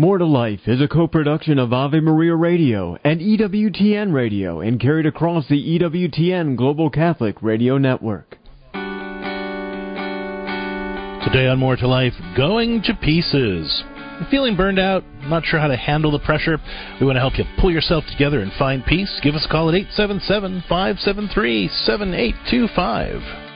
More to Life is a co-production of Ave Maria Radio and EWTN Radio and carried across the EWTN Global Catholic Radio Network. Today on More to Life, going to pieces. Feeling burned out, not sure how to handle the pressure? We want to help you pull yourself together and find peace. Give us a call at 877 573 7825.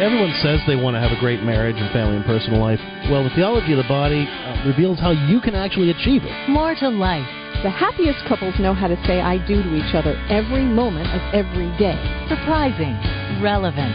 Everyone says they want to have a great marriage and family and personal life. Well, the theology of the body uh, reveals how you can actually achieve it. More to life. The happiest couples know how to say I do to each other every moment of every day. Surprising, relevant,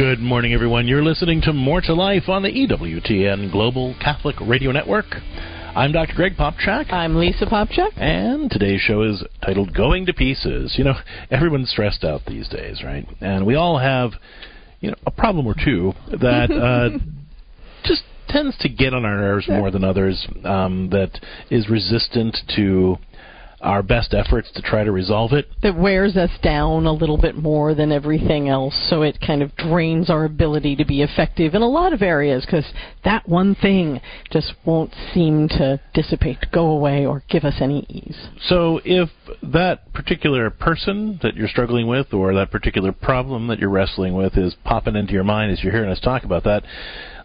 Good morning, everyone. You're listening to More to Life on the EWTN Global Catholic Radio Network. I'm Dr. Greg Popcak. I'm Lisa Popcak. And today's show is titled Going to Pieces. You know, everyone's stressed out these days, right? And we all have, you know, a problem or two that uh, just tends to get on our nerves more than others, um, that is resistant to our best efforts to try to resolve it. That wears us down a little bit more than everything else, so it kind of drains our ability to be effective in a lot of areas because that one thing just won't seem to dissipate, go away, or give us any ease. So, if that particular person that you're struggling with or that particular problem that you're wrestling with is popping into your mind as you're hearing us talk about that,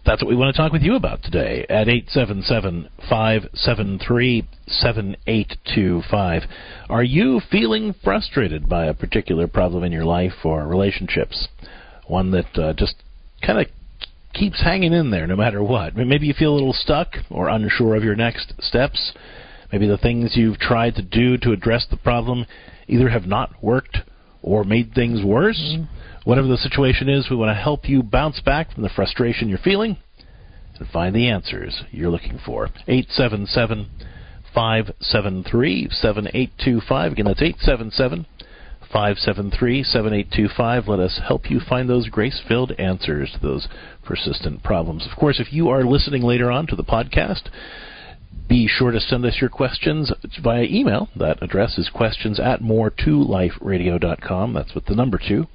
that's what we want to talk with you about today at 877 573 7825. Are you feeling frustrated by a particular problem in your life or relationships? One that uh, just kind of keeps hanging in there no matter what. Maybe you feel a little stuck or unsure of your next steps. Maybe the things you've tried to do to address the problem either have not worked or made things worse. Mm-hmm. Whatever the situation is, we want to help you bounce back from the frustration you're feeling and find the answers you're looking for. 877 573 7825. Again, that's 877 573 7825. Let us help you find those grace filled answers to those persistent problems. Of course, if you are listening later on to the podcast, be sure to send us your questions via email. That address is questions at more2liferadio.com. That's with the number two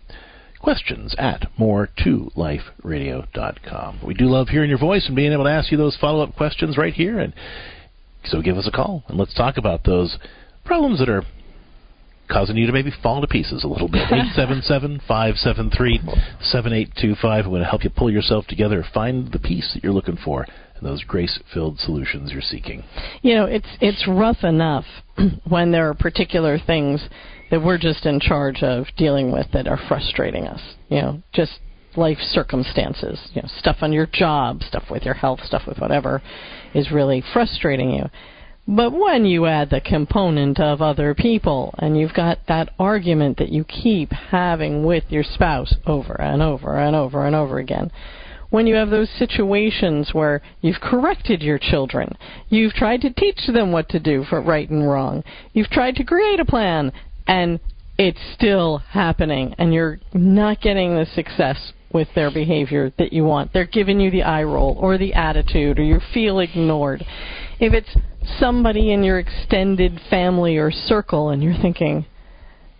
questions at more2liferadio.com. We do love hearing your voice and being able to ask you those follow up questions right here. And so give us a call and let's talk about those problems that are causing you to maybe fall to pieces a little bit. 877 573 7825. We're going to help you pull yourself together, find the peace that you're looking for, and those grace filled solutions you're seeking. You know, it's, it's rough enough when there are particular things that we're just in charge of dealing with that are frustrating us. You know, just life circumstances, you know, stuff on your job, stuff with your health, stuff with whatever is really frustrating you. But when you add the component of other people and you've got that argument that you keep having with your spouse over and over and over and over again, when you have those situations where you've corrected your children, you've tried to teach them what to do for right and wrong, you've tried to create a plan and it's still happening and you're not getting the success with their behavior that you want. They're giving you the eye roll or the attitude or you feel ignored. If it's somebody in your extended family or circle and you're thinking,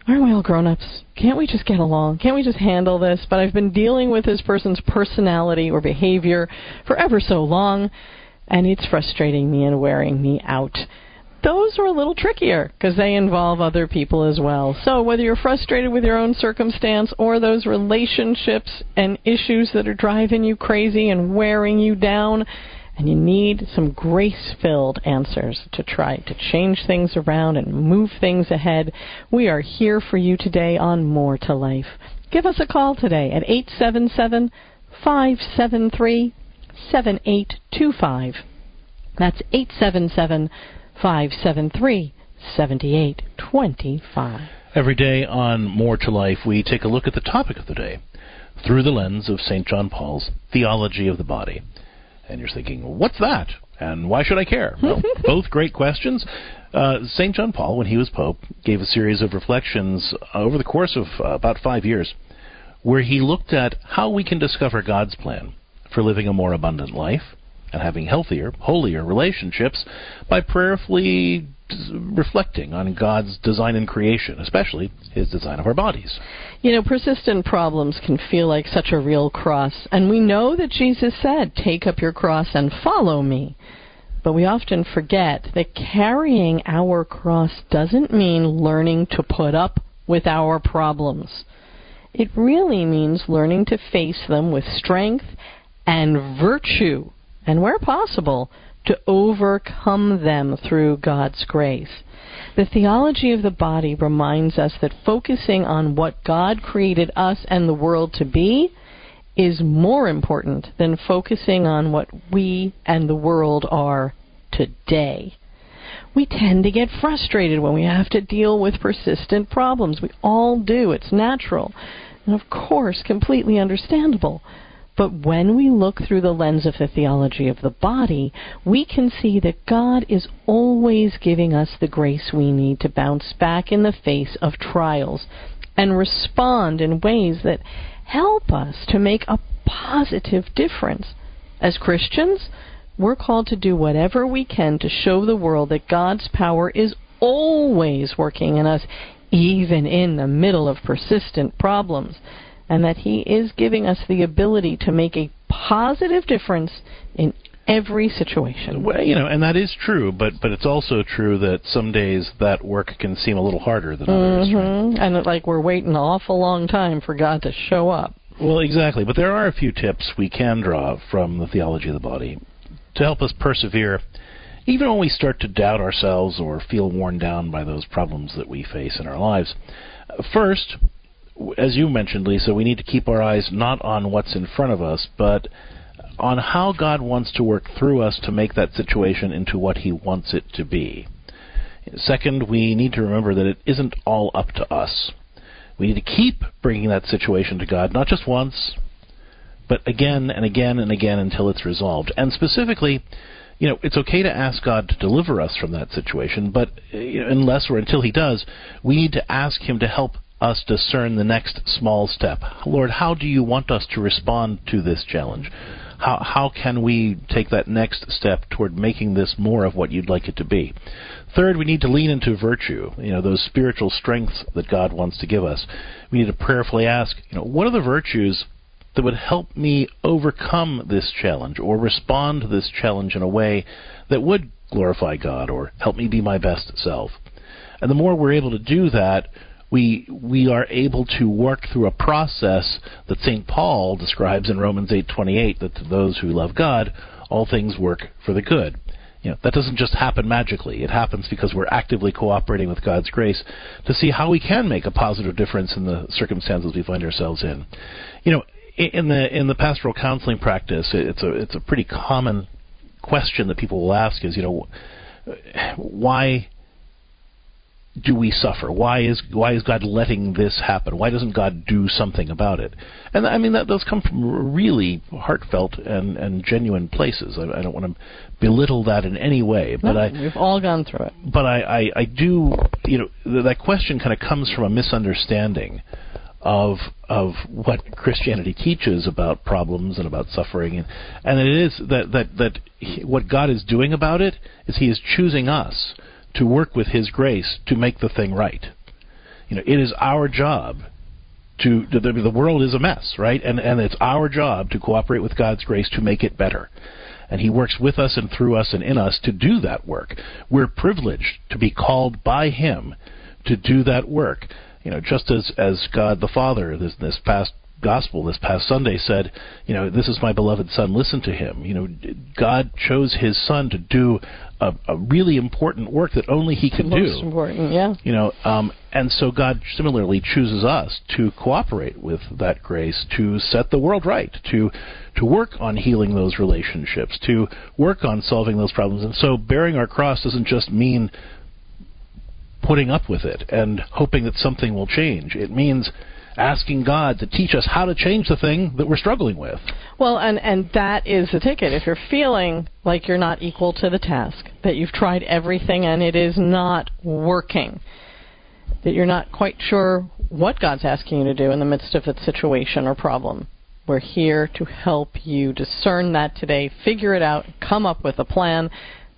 aren't we all grown ups? Can't we just get along? Can't we just handle this? But I've been dealing with this person's personality or behavior for ever so long and it's frustrating me and wearing me out those are a little trickier because they involve other people as well. So whether you're frustrated with your own circumstance or those relationships and issues that are driving you crazy and wearing you down, and you need some grace filled answers to try to change things around and move things ahead, we are here for you today on More to Life. Give us a call today at 877 573 7825. That's 877 573 7825. Every day on More to Life, we take a look at the topic of the day through the lens of St. John Paul's theology of the body. And you're thinking, what's that? And why should I care? Well, both great questions. Uh, St. John Paul, when he was Pope, gave a series of reflections over the course of uh, about five years where he looked at how we can discover God's plan for living a more abundant life and having healthier, holier relationships by prayerfully reflecting on God's design and creation, especially His design of our bodies. You know, persistent problems can feel like such a real cross, and we know that Jesus said, Take up your cross and follow me. But we often forget that carrying our cross doesn't mean learning to put up with our problems. It really means learning to face them with strength and virtue, and where possible, to overcome them through God's grace. The theology of the body reminds us that focusing on what God created us and the world to be is more important than focusing on what we and the world are today. We tend to get frustrated when we have to deal with persistent problems. We all do. It's natural. And of course, completely understandable. But when we look through the lens of the theology of the body, we can see that God is always giving us the grace we need to bounce back in the face of trials and respond in ways that help us to make a positive difference. As Christians, we're called to do whatever we can to show the world that God's power is always working in us, even in the middle of persistent problems and that He is giving us the ability to make a positive difference in every situation. Well, you know, and that is true, but but it's also true that some days that work can seem a little harder than others. Mm-hmm. Right? And like we're waiting an awful long time for God to show up. Well, exactly. But there are a few tips we can draw from the theology of the body to help us persevere even when we start to doubt ourselves or feel worn down by those problems that we face in our lives. First, as you mentioned, Lisa, we need to keep our eyes not on what's in front of us, but on how God wants to work through us to make that situation into what He wants it to be. Second, we need to remember that it isn't all up to us. We need to keep bringing that situation to God, not just once, but again and again and again until it's resolved. And specifically, you know, it's okay to ask God to deliver us from that situation, but unless or until He does, we need to ask Him to help us discern the next small step. Lord, how do you want us to respond to this challenge? How, how can we take that next step toward making this more of what you'd like it to be? Third, we need to lean into virtue, you know, those spiritual strengths that God wants to give us. We need to prayerfully ask, you know, what are the virtues that would help me overcome this challenge or respond to this challenge in a way that would glorify God or help me be my best self? And the more we're able to do that, we we are able to work through a process that St. Paul describes in Romans 8:28 that to those who love God all things work for the good. You know, that doesn't just happen magically. It happens because we're actively cooperating with God's grace to see how we can make a positive difference in the circumstances we find ourselves in. You know, in the in the pastoral counseling practice, it's a it's a pretty common question that people will ask is, you know, why do we suffer? Why is why is God letting this happen? Why doesn't God do something about it? And I mean that those come from really heartfelt and, and genuine places. I, I don't want to belittle that in any way, but no, I we've all gone through it. But I, I, I do you know that question kind of comes from a misunderstanding of of what Christianity teaches about problems and about suffering, and and it is that that that he, what God is doing about it is He is choosing us to work with His grace to make the thing right. You know, it is our job to the, the world is a mess, right? And and it's our job to cooperate with God's grace to make it better. And He works with us and through us and in us to do that work. We're privileged to be called by Him to do that work. You know, just as as God the Father this this past gospel this past Sunday said, you know, this is my beloved son, listen to him. You know, God chose his son to do a, a really important work that only He can Most do. Most important, yeah. You know, um, and so God similarly chooses us to cooperate with that grace to set the world right, to to work on healing those relationships, to work on solving those problems. And so, bearing our cross doesn't just mean putting up with it and hoping that something will change. It means asking God to teach us how to change the thing that we're struggling with. Well, and and that is the ticket. If you're feeling like you're not equal to the task, that you've tried everything and it is not working, that you're not quite sure what God's asking you to do in the midst of that situation or problem, we're here to help you discern that today, figure it out, come up with a plan.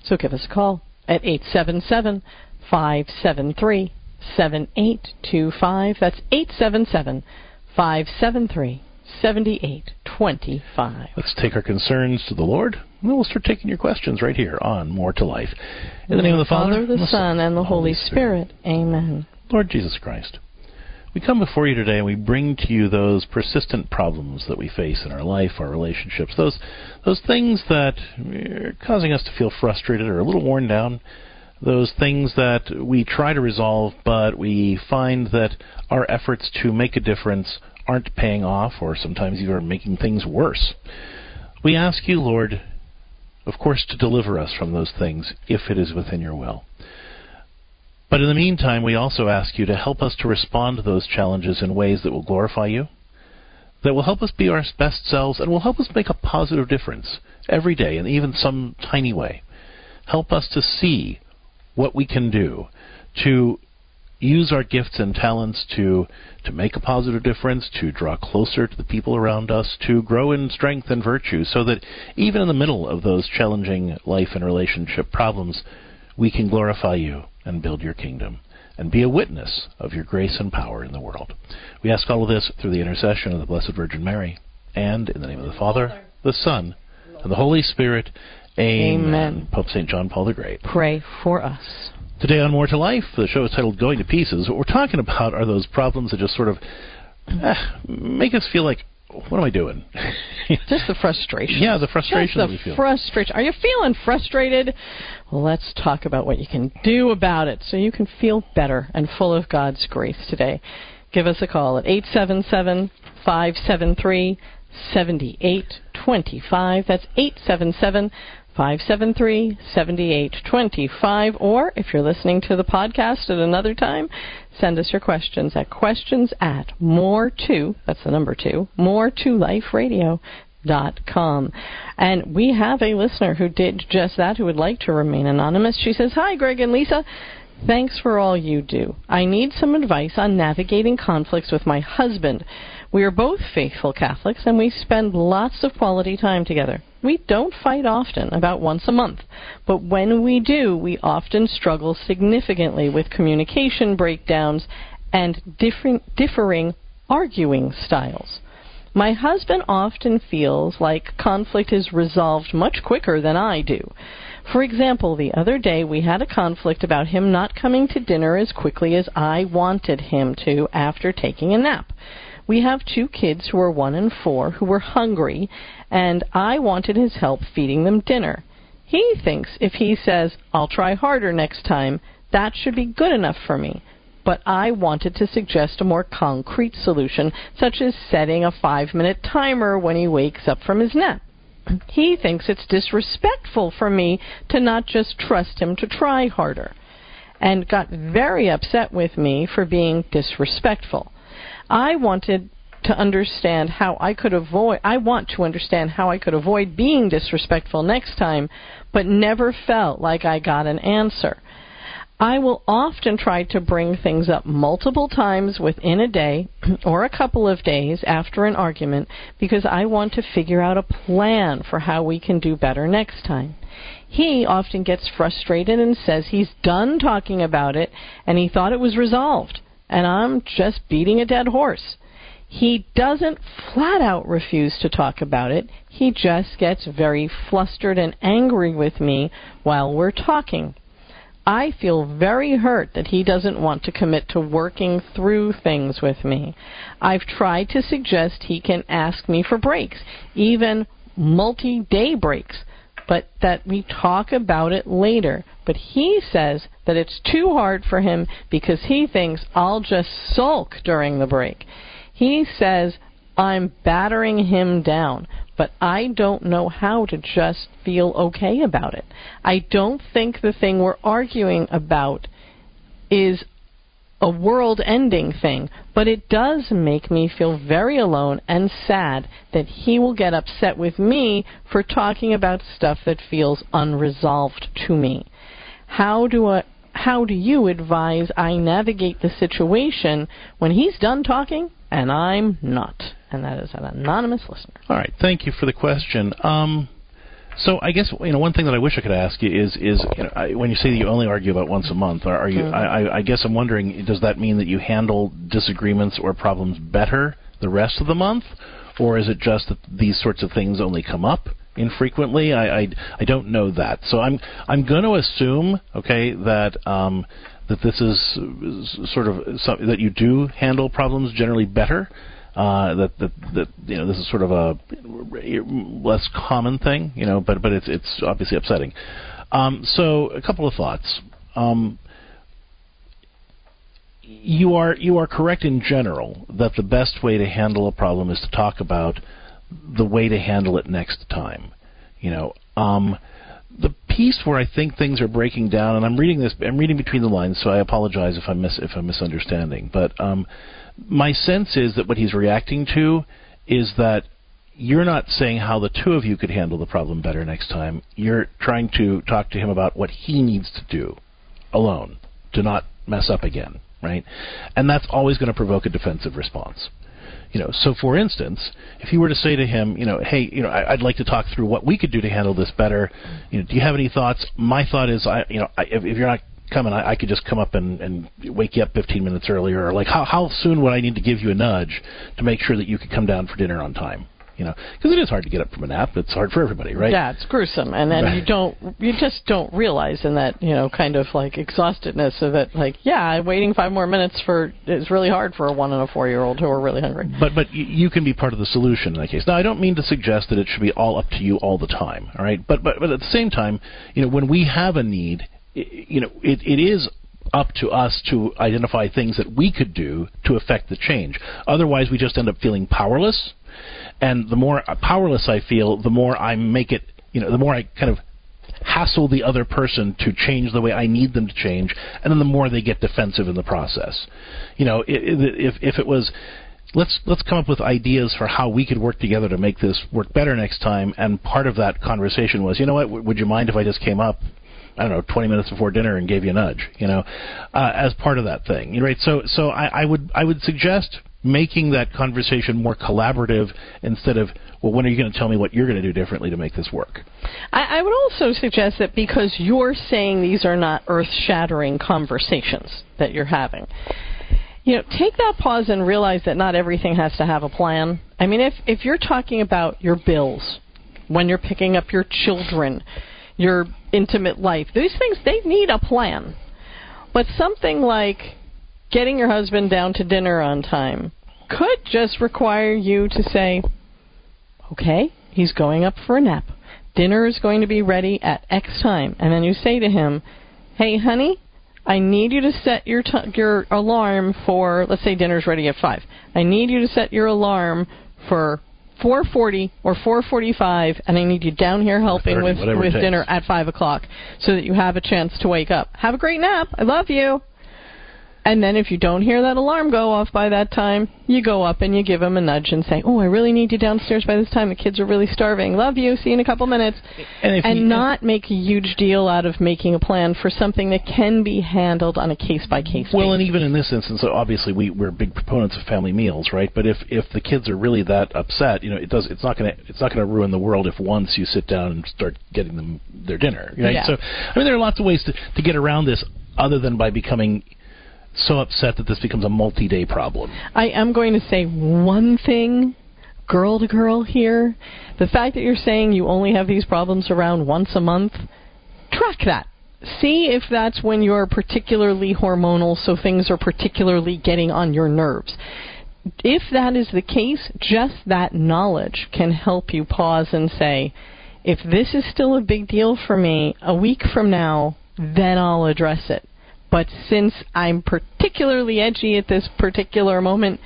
So give us a call at 877 573 7825. That's 877 573 7825. Let's take our concerns to the Lord, and then we'll start taking your questions right here on More to Life. In the name of the Father, the, the Son, and the Holy Spirit. Spirit. Amen. Lord Jesus Christ, we come before you today and we bring to you those persistent problems that we face in our life, our relationships, those those things that are causing us to feel frustrated or a little worn down those things that we try to resolve, but we find that our efforts to make a difference aren't paying off, or sometimes even making things worse. We ask you, Lord, of course, to deliver us from those things if it is within your will. But in the meantime, we also ask you to help us to respond to those challenges in ways that will glorify you, that will help us be our best selves, and will help us make a positive difference every day and even some tiny way. Help us to see what we can do to use our gifts and talents to to make a positive difference, to draw closer to the people around us, to grow in strength and virtue, so that even in the middle of those challenging life and relationship problems, we can glorify you and build your kingdom and be a witness of your grace and power in the world. We ask all of this through the intercession of the Blessed Virgin Mary, and in the name of the Father, the Son, and the Holy Spirit. Amen. Amen. Pope St. John Paul the Great. Pray for us. Today on More to Life, the show is titled Going to Pieces. What we're talking about are those problems that just sort of eh, make us feel like, what am I doing? just the frustration. Yeah, the frustration just the we feel. frustration. Are you feeling frustrated? Well, let's talk about what you can do about it so you can feel better and full of God's grace today. Give us a call at 877 573 7825. That's 877 573 7825. Or if you're listening to the podcast at another time, send us your questions at questions at more to, that's the number two, more to life radio dot com. And we have a listener who did just that, who would like to remain anonymous. She says, Hi, Greg and Lisa. Thanks for all you do. I need some advice on navigating conflicts with my husband. We are both faithful Catholics and we spend lots of quality time together. We don't fight often, about once a month, but when we do, we often struggle significantly with communication breakdowns and different, differing arguing styles. My husband often feels like conflict is resolved much quicker than I do. For example, the other day we had a conflict about him not coming to dinner as quickly as I wanted him to after taking a nap we have two kids who are one and four who were hungry, and I wanted his help feeding them dinner. He thinks if he says, I'll try harder next time, that should be good enough for me. But I wanted to suggest a more concrete solution, such as setting a five minute timer when he wakes up from his nap. He thinks it's disrespectful for me to not just trust him to try harder, and got very upset with me for being disrespectful. I wanted to understand how I could avoid I want to understand how I could avoid being disrespectful next time, but never felt like I got an answer. I will often try to bring things up multiple times within a day or a couple of days after an argument because I want to figure out a plan for how we can do better next time. He often gets frustrated and says he's done talking about it and he thought it was resolved and I'm just beating a dead horse. He doesn't flat out refuse to talk about it. He just gets very flustered and angry with me while we're talking. I feel very hurt that he doesn't want to commit to working through things with me. I've tried to suggest he can ask me for breaks, even multi day breaks, but that we talk about it later. But he says that it's too hard for him because he thinks I'll just sulk during the break. He says I'm battering him down, but I don't know how to just feel okay about it. I don't think the thing we're arguing about is a world ending thing, but it does make me feel very alone and sad that he will get upset with me for talking about stuff that feels unresolved to me. How do I how do you advise I navigate the situation when he's done talking and I'm not? And that is an anonymous listener. All right, thank you for the question. Um, so I guess you know one thing that I wish I could ask you is is you know, I, when you say that you only argue about once a month, are, are you? Mhm. I, I guess I'm wondering, does that mean that you handle disagreements or problems better the rest of the month, or is it just that these sorts of things only come up infrequently? I I, I don't know that, so I'm I'm going to assume okay that. Um, that this is sort of something that you do handle problems generally better uh, that that that you know this is sort of a less common thing, you know, but but it's it's obviously upsetting. Um, so a couple of thoughts. Um, you are you are correct in general that the best way to handle a problem is to talk about the way to handle it next time. You know, um, the piece where I think things are breaking down, and I'm reading this, I'm reading between the lines, so I apologize if I'm mis- if I'm misunderstanding, but um, my sense is that what he's reacting to is that you're not saying how the two of you could handle the problem better next time. You're trying to talk to him about what he needs to do alone to not mess up again, right? And that's always going to provoke a defensive response. You know, so for instance, if you were to say to him, you know, hey, you know, I, I'd like to talk through what we could do to handle this better. You know, do you have any thoughts? My thought is, I, you know, I, if, if you're not coming, I, I could just come up and, and wake you up 15 minutes earlier. Or like, how how soon would I need to give you a nudge to make sure that you could come down for dinner on time? You know, because it is hard to get up from a nap. It's hard for everybody, right? Yeah, it's gruesome, and then you don't, you just don't realize in that, you know, kind of like exhaustedness of it. Like, yeah, waiting five more minutes for is really hard for a one and a four year old who are really hungry. But but y- you can be part of the solution in that case. Now I don't mean to suggest that it should be all up to you all the time. All right, but but but at the same time, you know, when we have a need, you know, it, it is up to us to identify things that we could do to affect the change. Otherwise, we just end up feeling powerless. And the more powerless I feel, the more I make it. You know, the more I kind of hassle the other person to change the way I need them to change, and then the more they get defensive in the process. You know, if if it was let's let's come up with ideas for how we could work together to make this work better next time. And part of that conversation was, you know what, w- would you mind if I just came up, I don't know, 20 minutes before dinner and gave you a nudge, you know, uh, as part of that thing, right? So so I, I would I would suggest making that conversation more collaborative instead of well when are you going to tell me what you're going to do differently to make this work I, I would also suggest that because you're saying these are not earth shattering conversations that you're having, you know, take that pause and realize that not everything has to have a plan. I mean, if if you're talking about your bills, when you're picking up your children, your intimate life, these things they need a plan. But something like getting your husband down to dinner on time could just require you to say, okay, he's going up for a nap. Dinner is going to be ready at X time. And then you say to him, hey, honey, I need you to set your t- your alarm for, let's say dinner's ready at 5. I need you to set your alarm for 4.40 or 4.45, and I need you down here helping 4:30, with, with dinner at 5 o'clock so that you have a chance to wake up. Have a great nap. I love you. And then if you don't hear that alarm go off by that time, you go up and you give them a nudge and say, "Oh, I really need you downstairs by this time. The kids are really starving. Love you. See you in a couple minutes." and if And not make a huge deal out of making a plan for something that can be handled on a case by case basis. Well, basis. and even in this instance, obviously we, we're big proponents of family meals, right? But if if the kids are really that upset, you know, it does it's not going to it's not going to ruin the world if once you sit down and start getting them their dinner, right? Yeah. So, I mean, there are lots of ways to to get around this other than by becoming so upset that this becomes a multi-day problem. I am going to say one thing, girl to girl here. The fact that you're saying you only have these problems around once a month, track that. See if that's when you're particularly hormonal, so things are particularly getting on your nerves. If that is the case, just that knowledge can help you pause and say, if this is still a big deal for me, a week from now, then I'll address it. But since I'm particularly edgy at this particular moment,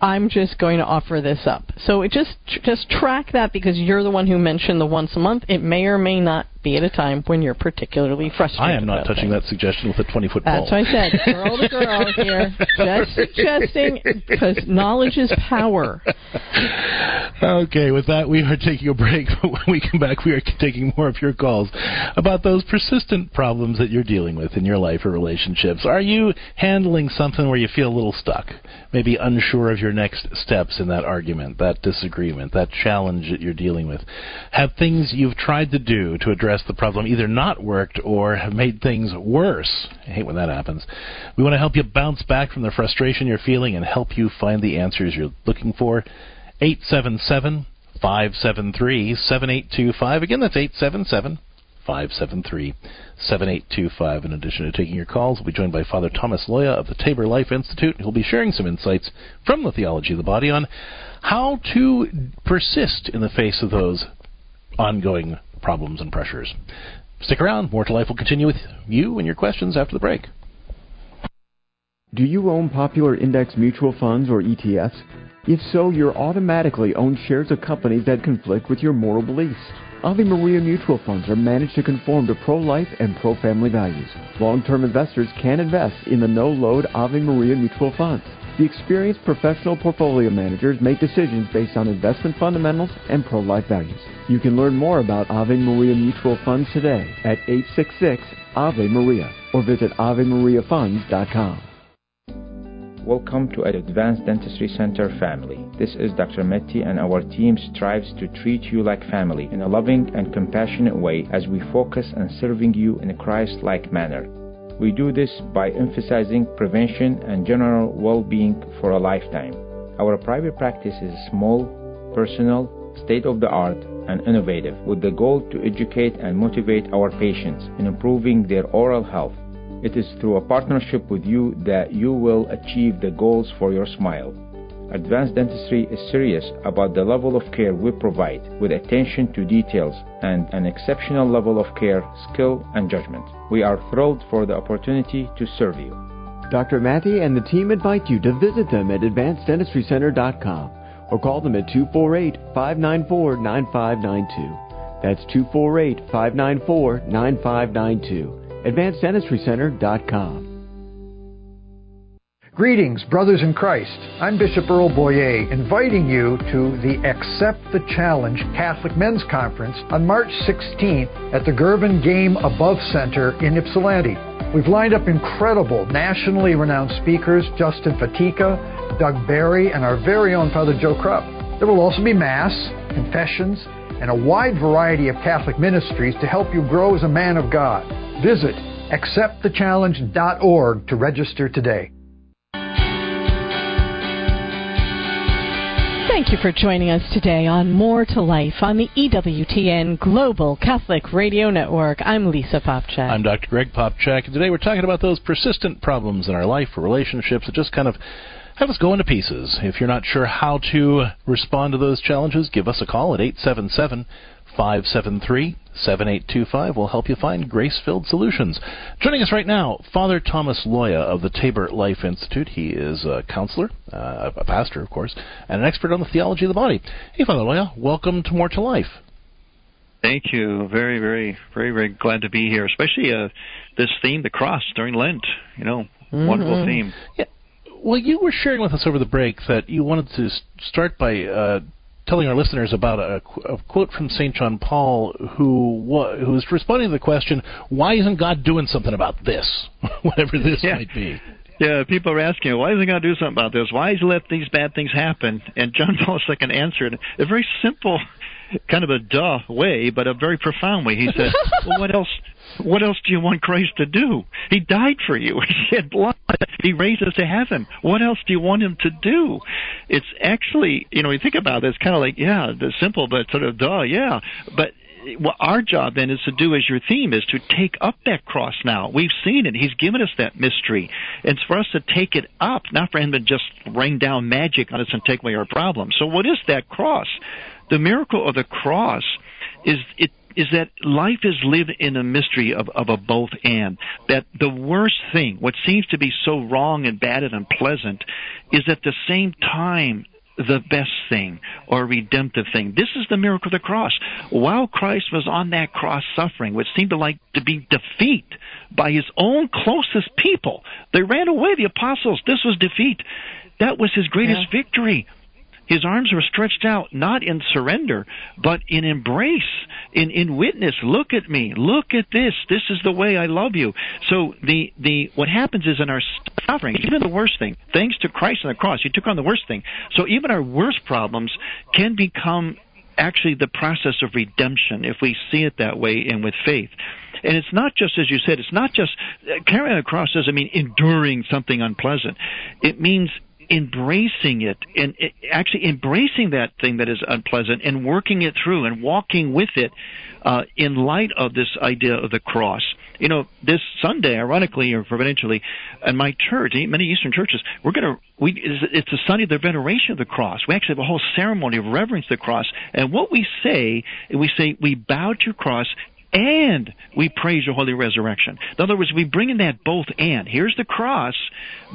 I'm just going to offer this up. So it just just track that because you're the one who mentioned the once a month. It may or may not be at a time when you're particularly frustrated. I am not touching things. that suggestion with a 20 foot pole. That's what I said. Girl to girl here. Just suggesting because knowledge is power. Okay, with that, we are taking a break. But when we come back, we are taking more of your calls about those persistent problems that you're dealing with in your life or relationships. Are you handling something where you feel a little stuck? Maybe unsure of your next steps in that argument, that disagreement, that challenge that you're dealing with? Have things you've tried to do to address the problem either not worked or have made things worse? I hate when that happens. We want to help you bounce back from the frustration you're feeling and help you find the answers you're looking for. 877 573 7825. Again, that's 877 573 7825. In addition to taking your calls, we'll be joined by Father Thomas Loya of the Tabor Life Institute, who'll be sharing some insights from the theology of the body on how to persist in the face of those ongoing problems and pressures. Stick around. More to Life will continue with you and your questions after the break. Do you own popular index mutual funds or ETFs? If so, you're automatically own shares of companies that conflict with your moral beliefs. Ave Maria mutual funds are managed to conform to pro-life and pro-family values. Long-term investors can invest in the no-load Ave Maria mutual funds. The experienced professional portfolio managers make decisions based on investment fundamentals and pro-life values. You can learn more about Ave Maria mutual funds today at 866 Ave Maria or visit AveMariaFunds.com. Welcome to an Advanced Dentistry Center family. This is Dr. Metti and our team strives to treat you like family in a loving and compassionate way as we focus on serving you in a Christ-like manner. We do this by emphasizing prevention and general well-being for a lifetime. Our private practice is small, personal, state-of-the-art, and innovative with the goal to educate and motivate our patients in improving their oral health. It is through a partnership with you that you will achieve the goals for your smile. Advanced Dentistry is serious about the level of care we provide with attention to details and an exceptional level of care, skill, and judgment. We are thrilled for the opportunity to serve you. Dr. Matthew and the team invite you to visit them at advanceddentistrycenter.com or call them at 248 594 9592. That's 248 594 9592 advanceddentistrycenter.com. Greetings, brothers in Christ. I'm Bishop Earl Boyea, inviting you to the Accept the Challenge Catholic Men's Conference on March 16th at the Gervin GameAbove Center in Ypsilanti. We've lined up incredible, nationally renowned speakers Justin Fatica, Doug Barry, and our very own Father Joe Krupp. There will also be Mass, confessions, and a wide variety of Catholic ministries to help you grow as a man of God. Visit acceptthechallenge.org to register today. Thank you for joining us today on More to Life on the EWTN Global Catholic Radio Network. I'm Lisa Popcak. I'm Dr. Greg Popcak, and today we're talking about those persistent problems in our life or relationships that just kind of have us go into pieces. If you're not sure how to respond to those challenges, give us a call at 877 573 7825. We'll help you find grace filled solutions. Joining us right now, Father Thomas Loya of the Tabor Life Institute. He is a counselor, uh, a pastor, of course, and an expert on the theology of the body. Hey, Father Loya, welcome to More to Life. Thank you. Very, very, very, very glad to be here, especially uh, this theme, the cross, during Lent. You know, Mm-hmm. wonderful theme. Yeah. Well, you were sharing with us over the break that you wanted to start by uh, telling our listeners about a, a quote from St. John Paul, who wa- who was responding to the question, "Why isn't God doing something about this, whatever this Yeah. might be?" Yeah, people are asking, why isn't God do something about this? Why has He let these bad things happen? And John Paul II answered in a very simple, kind of a duh way, but a very profound way. He said, well, what else? What else do you want Christ to do? He died for you. He shed blood. He raised us to heaven. What else do you want him to do? It's actually, you know, you think about it, it's kind of like, yeah, the simple, but sort of duh, yeah. But what our job then is to do as your theme is to take up that cross now. We've seen it. He's given us that mystery. It's for us to take it up, not for him to just rain down magic on us and take away our problems. So what is that cross? The miracle of the cross is it is that life is lived in a mystery of, of a both and. That the worst thing, what seems to be so wrong and bad and unpleasant, is at the same time the best thing or redemptive thing. This is the miracle of the cross. While Christ was on that cross suffering, which seemed to like to be defeat by his own closest people, they ran away, the apostles. This was defeat. That was his greatest yeah. victory. His arms were stretched out, not in surrender, but in embrace, in, in witness. Look at me. Look at this. This is the way I love you. So the, the, what happens is in our suffering, even the worst thing, thanks to Christ on the cross, He took on the worst thing. So even our worst problems can become actually the process of redemption if we see it that way and with faith. And it's not just, as you said, it's not just carrying a cross doesn't mean enduring something unpleasant. It means embracing it and actually embracing that thing that is unpleasant and working it through and walking with it uh, in light of this idea of the cross. You know, this Sunday, ironically or providentially, in my church, many Eastern churches, we're going to we it's the Sunday of the veneration of the cross. We actually have a whole ceremony of reverence to the cross. And what we say, we say we bow to your cross and we praise your holy resurrection. In other words, we bring in that both and. Here's the cross,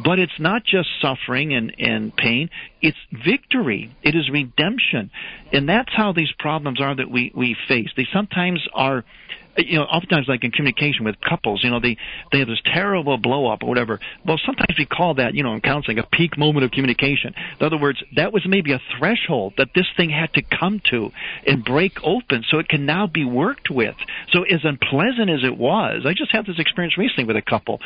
but it's not just suffering and, and pain, it's victory. It is redemption. And that's how these problems are that we, we face. They sometimes are you know, oftentimes like in communication with couples, you know, they they have this terrible blow up or whatever. Well, sometimes we call that, you know, in counseling, a peak moment of communication. In other words, that was maybe a threshold that this thing had to come to and break open so it can now be worked with. So as unpleasant as it was, I just had this experience recently with a couple.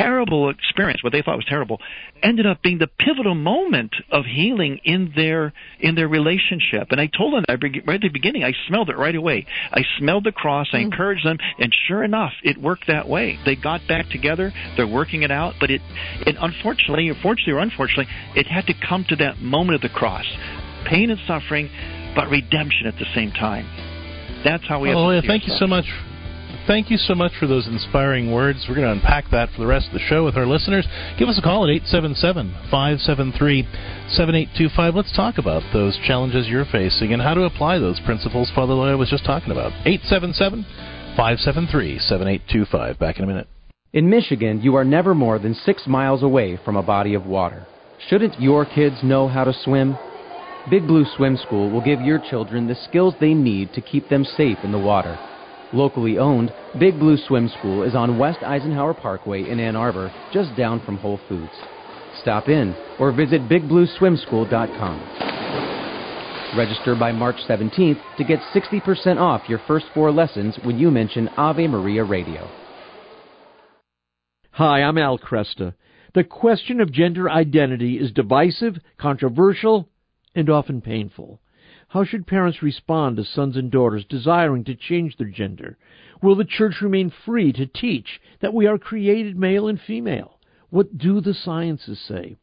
Terrible experience, what they thought was terrible, ended up being the pivotal moment of healing in their in their relationship. And I told them right at the beginning, I smelled it right away. I smelled the cross. I mm. encouraged them, and sure enough, it worked that way. They got back together. They're working it out, but it, it unfortunately, fortunately or unfortunately, it had to come to that moment of the cross, pain and suffering, but redemption at the same time. That's how we. Oh, yeah, thank you so much thank you so much for those inspiring words. We're going to unpack that for the rest of the show with our listeners. Give us a call at 877 573 7825. Let's talk about those challenges you're facing and how to apply those principles Father Loya was just talking about. 877 573 7825. Back in a minute. In Michigan, you are never more than six miles away from a body of water. Shouldn't your kids know how to swim? Big Blue Swim School will give your children the skills they need to keep them safe in the water. Locally owned, Big Blue Swim School is on West Eisenhower Parkway in Ann Arbor, just down from Whole Foods. Stop in or visit bigblueswimschool.com. Register by March 17th to get 60% off your first four lessons when you mention Ave Maria Radio. Hi, I'm Al Kresta. The question of gender identity is divisive, controversial, and often painful. How should parents respond to sons and daughters desiring to change their gender? Will the church remain free to teach that we are created male and female? What do the sciences say?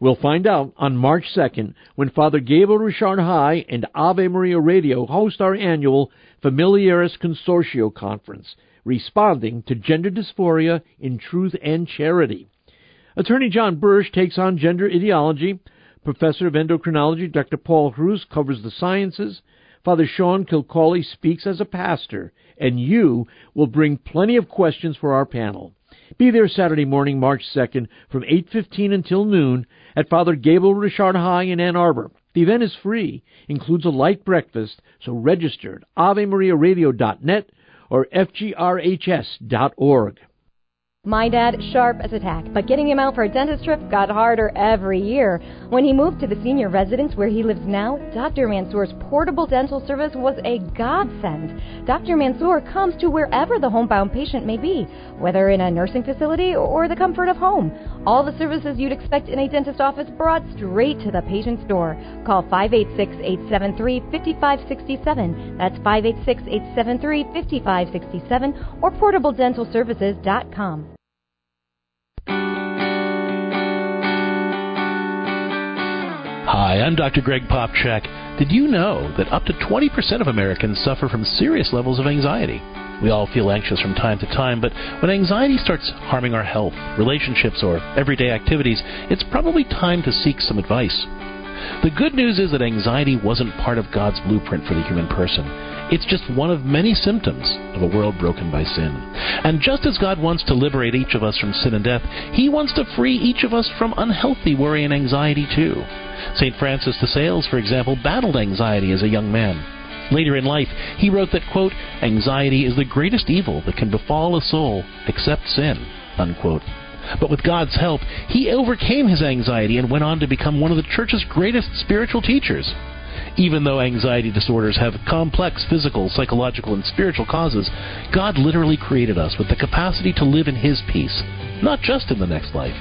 We'll find out on March 2nd when Father Gabriel Richard High and Ave Maria Radio host our annual Familiaris Consortio Conference, responding to gender dysphoria in truth and charity. Attorney John Bursch takes on gender ideology. Professor of Endocrinology Dr. Paul Hruz covers the sciences. Father Sean Kilcawley speaks as a pastor, and you will bring plenty of questions for our panel. Be there Saturday morning, March 2nd, from 8.15 until noon at Father Gabriel Richard High in Ann Arbor. The event is free, includes a light breakfast, so register at AveMariaRadio.net or FGRHS.org. My dad, sharp as a tack, but getting him out for a dentist trip got harder every year. When he moved to the senior residence where he lives now, Dr. Mansour's portable dental service was a godsend. Dr. Mansour comes to wherever the homebound patient may be, whether in a nursing facility or the comfort of home. All the services you'd expect in a dentist office brought straight to the patient's door. Call 586 873 5567. That's 586 873 5567 or portabledentalservices.com. Hi, I'm Dr. Greg Popcak. Did you know that up to 20% of Americans suffer from serious levels of anxiety? We all feel anxious from time to time, but when anxiety starts harming our health, relationships, or everyday activities, it's probably time to seek some advice. The good news is that anxiety wasn't part of God's blueprint for the human person. It's just one of many symptoms of a world broken by sin. And just as God wants to liberate each of us from sin and death, He wants to free each of us from unhealthy worry and anxiety too. St. Francis de Sales, for example, battled anxiety as a young man. Later in life, he wrote that, quote, anxiety is the greatest evil that can befall a soul except sin, unquote. But with God's help, he overcame his anxiety and went on to become one of the church's greatest spiritual teachers. Even though anxiety disorders have complex physical, psychological, and spiritual causes, God literally created us with the capacity to live in His peace, not just in the next life,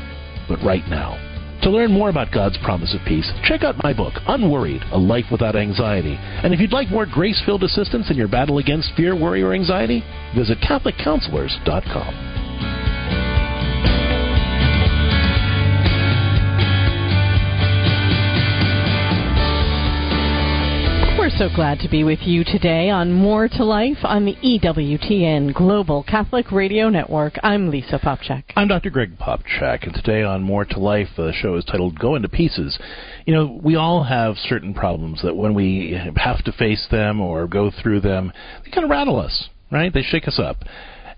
but right now. To learn more about God's promise of peace, check out my book, Unworried A Life Without Anxiety. And if you'd like more grace filled assistance in your battle against fear, worry, or anxiety, visit CatholicCounselors.com. so glad to be with you today on More to Life on the EWTN Global Catholic Radio Network. I'm Lisa Popcak. I'm Dr. Greg Popcak, and today on More to Life, the show is titled Going to Pieces. You know, we all have certain problems that when we have to face them or go through them, they kind of rattle us, right? They shake us up.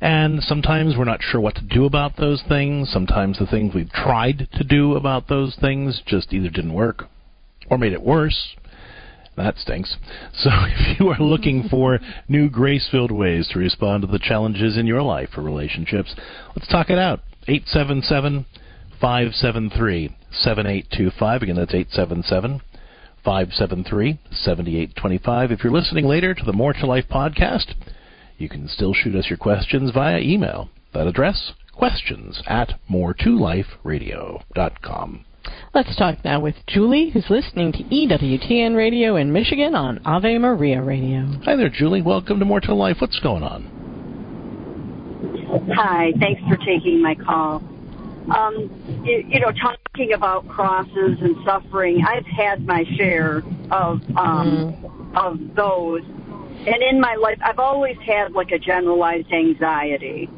And sometimes we're not sure what to do about those things. Sometimes the things we've tried to do about those things just either didn't work or made it worse that stinks. So if you are looking for new grace filled ways to respond to the challenges in your life or relationships, let's talk it out. 877 573 7825. Again, that's 877 573 7825. If you're listening later to the More to Life podcast, you can still shoot us your questions via email. That address, questions at moretoliferadio.com. Let's talk now with Julie, who's listening to EWTN Radio in Michigan on Ave Maria Radio. Hi there, Julie. Welcome to More to Life. What's going on? Hi. Thanks for taking my call. Um, you, you, know, talking about crosses and suffering, I've had my share of um, mm. of those, and in my life, I've always had like a generalized anxiety.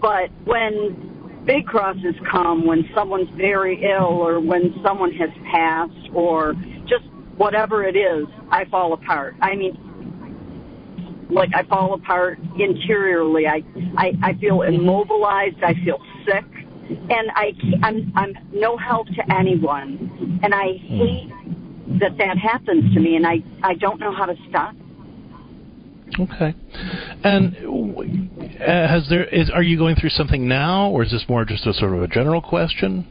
But when big crosses come when someone's very ill or when someone has passed or just whatever it is, I fall apart. I mean, like I fall apart interiorly. I, I, I feel immobilized. I feel sick. And I, I'm, I'm no help to anyone. And I hate that that happens to me and I, I don't know how to stop Okay. And uh, has there is are you going through something now, or is this more just a sort of a general question?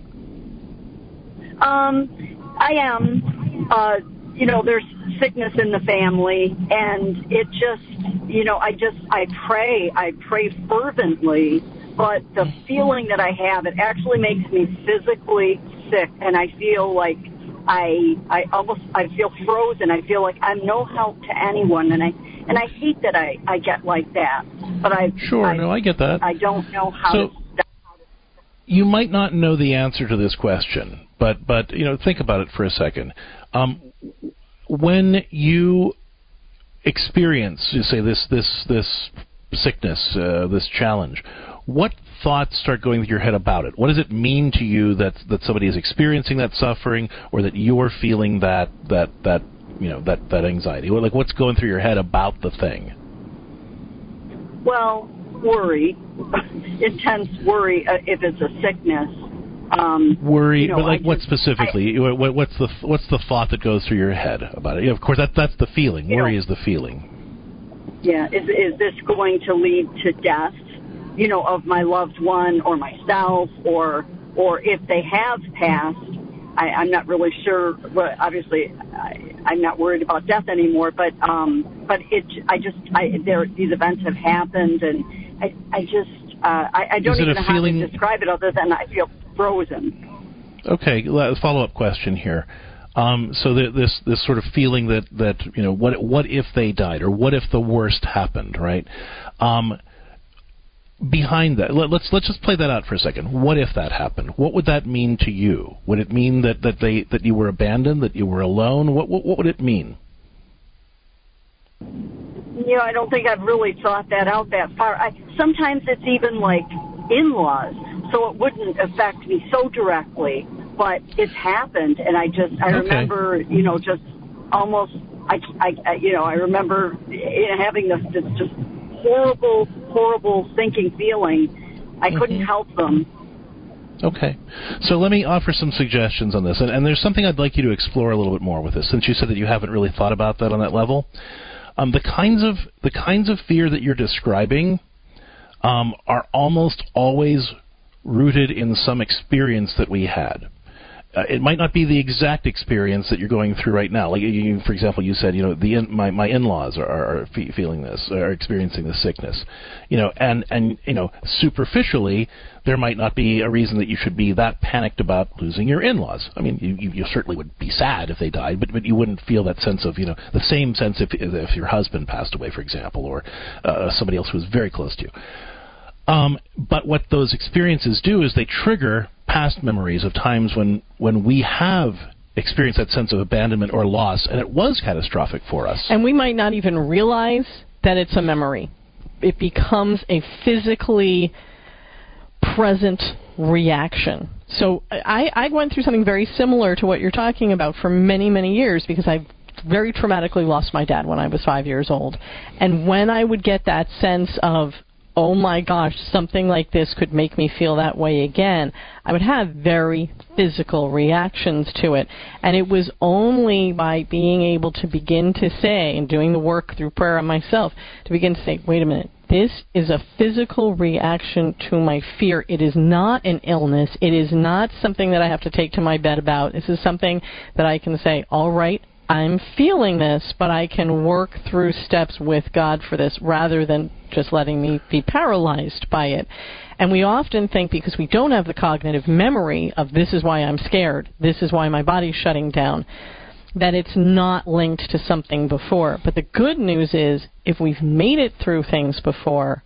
Um, I am. Uh, you know, there's sickness in the family, and it just, you know, I just I pray, I pray fervently, but the feeling that I have, it actually makes me physically sick, and I feel like I I almost I feel frozen. I feel like I'm no help to anyone, and I and I hate that I I get like that. But I sure I, no I get that. I don't know how. So, to you might not know the answer to this question, but but you know think about it for a second. Um, when you experience, you say this this this sickness, uh, this challenge, what thoughts start going through your head about it? What does it mean to you that that somebody is experiencing that suffering, or that you're feeling that that that you know that that anxiety? Like what's going through your head about the thing? Well, worry, intense worry uh, if it's a sickness. Um, worry, you know, but like what specifically? I, what, what's the what's the thought that goes through your head about it? You know, of course, that that's the feeling. Worry know, is the feeling. Yeah, is is this going to lead to death? You know, of my loved one or myself, or or if they have passed, I, I'm not really sure. But obviously, I, I'm not worried about death anymore. But um, but it, I just, I, there, these events have happened, and I, I just, uh, I, I don't even know feeling... how to describe it other than I feel frozen. Okay, follow up question here. Um, so the, this this sort of feeling that that you know what what if they died or what if the worst happened, right? Um, behind that, let, let's let's just play that out for a second. What if that happened? What would that mean to you? Would it mean that, that they that you were abandoned, that you were alone? What what, what would it mean? You know, I don't think I've really thought that out that far. I, sometimes it's even like in-laws, so it wouldn't affect me so directly, but it's happened, and I just I okay. remember, you know, just almost I, I, I you know, I remember eh, having this, this just horrible, horrible sinking feeling. I couldn't Mm-hmm. help them. Okay. So let me offer some suggestions on this. And, and there's something I'd like you to explore a little bit more with this, since you said that you haven't really thought about that on that level. Um, the kinds of the kinds of fear that you're describing um, are almost always rooted in some experience that we had. Uh, it might not be the exact experience that you're going through right now. Like, you, for example, you said, you know, the in, my my in-laws are, are fe- feeling this, are experiencing this sickness, you know, and and you know, superficially, there might not be a reason that you should be that panicked about losing your in-laws. I mean, you you, certainly would be sad if they died, but but you wouldn't feel that sense of, you know, the same sense if if your husband passed away, for example, or uh, somebody else who was very close to you. Um, but what those experiences do is they trigger past memories of times when, when we have experienced that sense of abandonment or loss, and it was catastrophic for us. And we might not even realize that it's a memory. It becomes a physically present reaction. So I, I went through something very similar to what you're talking about for many, many years because I very traumatically lost my dad when I was five years old. And when I would get that sense of, oh my gosh, something like this could make me feel that way again, I would have very physical reactions to it. And it was only by being able to begin to say, and doing the work through prayer on myself, to begin to say, wait a minute, this is a physical reaction to my fear. It is not an illness. It is not something that I have to take to my bed about. This is something that I can say, all right, I'm feeling this, but I can work through steps with God for this rather than just letting me be paralyzed by it. And we often think because we don't have the cognitive memory of this is why I'm scared, this is why my body's shutting down, that it's not linked to something before. But the good news is if we've made it through things before,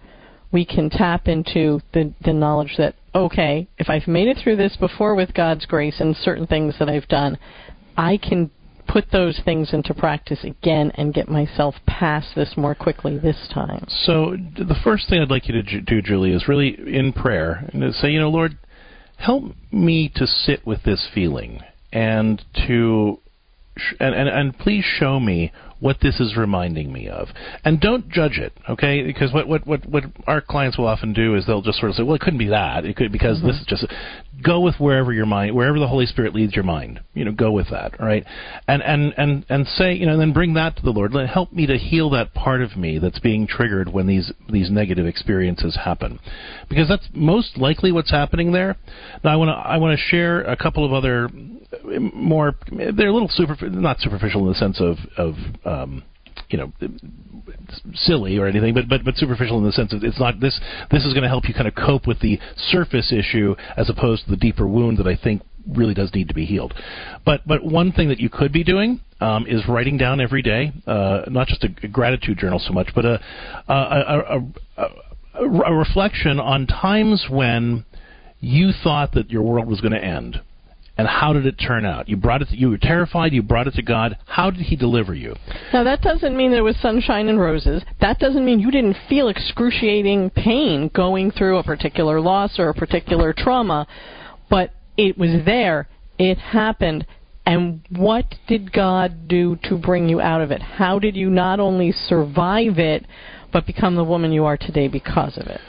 we can tap into the, the knowledge that, okay, if I've made it through this before with God's grace and certain things that I've done, I can put those things into practice again and get myself past this more quickly this time. So the first thing I'd like you to do, Julie, is really in prayer and say, you know, Lord, help me to sit with this feeling and to and, and and please show me what this is reminding me of. And don't judge it, okay? Because what what what what our clients will often do is they'll just sort of say, well, it couldn't be that. It could because this mm-hmm. is just go with wherever your mind, wherever the Holy Spirit leads your mind. You know, go with that, right? And and and and say, you know, and then bring that to the Lord. Let help me to heal that part of me that's being triggered when these these negative experiences happen, because that's most likely what's happening there. Now, I want to I want to share a couple of other more. They're a little super, not superficial in the sense of of um, you know silly or anything, but but but superficial in the sense of it's not this. This is going to help you kind of cope with the surface issue as opposed to the deeper wound that I think really does need to be healed. But but one thing that you could be doing um, is writing down every day, uh, not just a, gratitude journal so much, but a, a, a, a, a reflection on times when you thought that your world was going to end. And how did it turn out? You brought it. To, you were terrified. You brought it to God. How did He deliver you? Now that doesn't mean there was sunshine and roses. That doesn't mean you didn't feel excruciating pain going through a particular loss or a particular trauma, but it was there. It happened. And what did God do to bring you out of it? How did you not only survive it, but become the woman you are today because of it?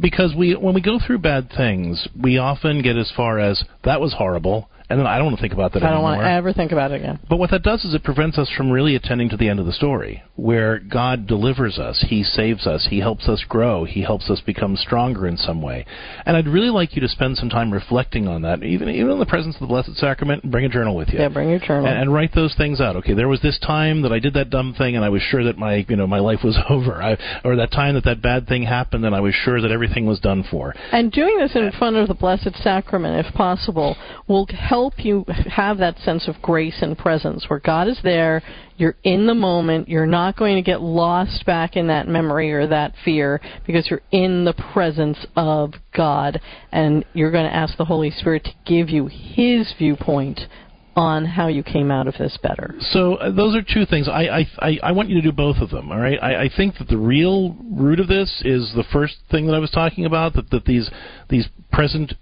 because we when we go through bad things, we often get as far as that was horrible, and then I don't want to think about that I don't anymore. want to ever think about it again. But what that does is it prevents us from really attending to the end of the story, where God delivers us, He saves us, He helps us grow, He helps us become stronger in some way. And I'd really like you to spend some time reflecting on that, even even in the presence of the Blessed Sacrament. Bring a journal with you. Yeah, bring your journal. And, and write those things out. Okay, there was this time that I did that dumb thing, and I was sure that my you know my life was over. I, or that time that that bad thing happened, and I was sure that everything was done for. And doing this in front of the Blessed Sacrament, if possible, will help you have that sense of grace and presence where God is there, you're in the moment, you're not going to get lost back in that memory or that fear because you're in the presence of God and you're going to ask the Holy Spirit to give you His viewpoint on how you came out of this better. So uh, those are two things. I, I I I want you to do both of them. All right. I, I think that the real root of this is the first thing that I was talking about. That that these these present